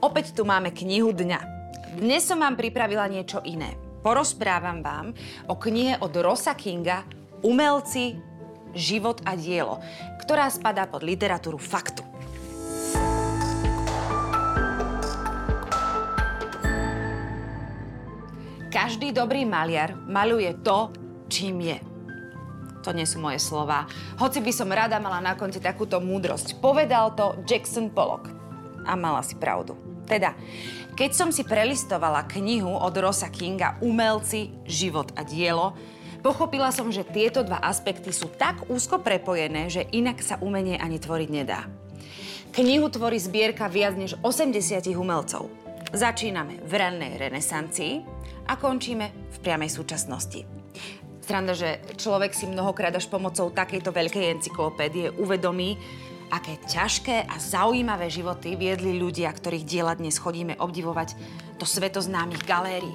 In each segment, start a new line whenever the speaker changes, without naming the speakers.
Opäť tu máme knihu dňa. Dnes som vám pripravila niečo iné. Porozprávam vám o knihe od Rosa Kinga Umelci, život a dielo, ktorá spadá pod literatúru faktu. Každý dobrý maliar maluje to, čím je. To nie sú moje slova. Hoci by som rada mala na konci takúto múdrosť. Povedal to Jackson Pollock. A mala si pravdu. Teda, keď som si prelistovala knihu od Rosa Kinga Umelci, život a dielo, pochopila som, že tieto dva aspekty sú tak úzko prepojené, že inak sa umenie ani tvoriť nedá. Knihu tvorí zbierka viac než 80 umelcov. Začíname v rannej renesancii a končíme v priamej súčasnosti. Sranda, že človek si mnohokrát až pomocou takejto veľkej encyklopédie uvedomí, aké ťažké a zaujímavé životy viedli ľudia, ktorých diela dnes chodíme obdivovať do svetoznámych galérií.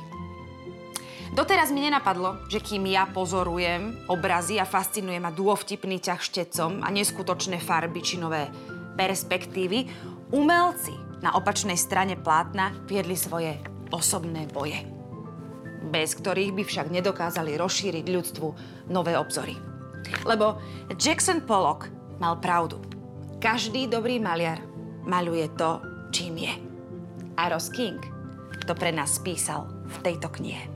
Doteraz mi nenapadlo, že kým ja pozorujem obrazy a fascinuje ma dôvtipný ťah štecom a neskutočné farby či nové perspektívy, umelci na opačnej strane plátna viedli svoje osobné boje bez ktorých by však nedokázali rozšíriť ľudstvu nové obzory. Lebo Jackson Pollock mal pravdu. Každý dobrý maliar maluje to, čím je. A Ross King to pre nás písal v tejto knihe.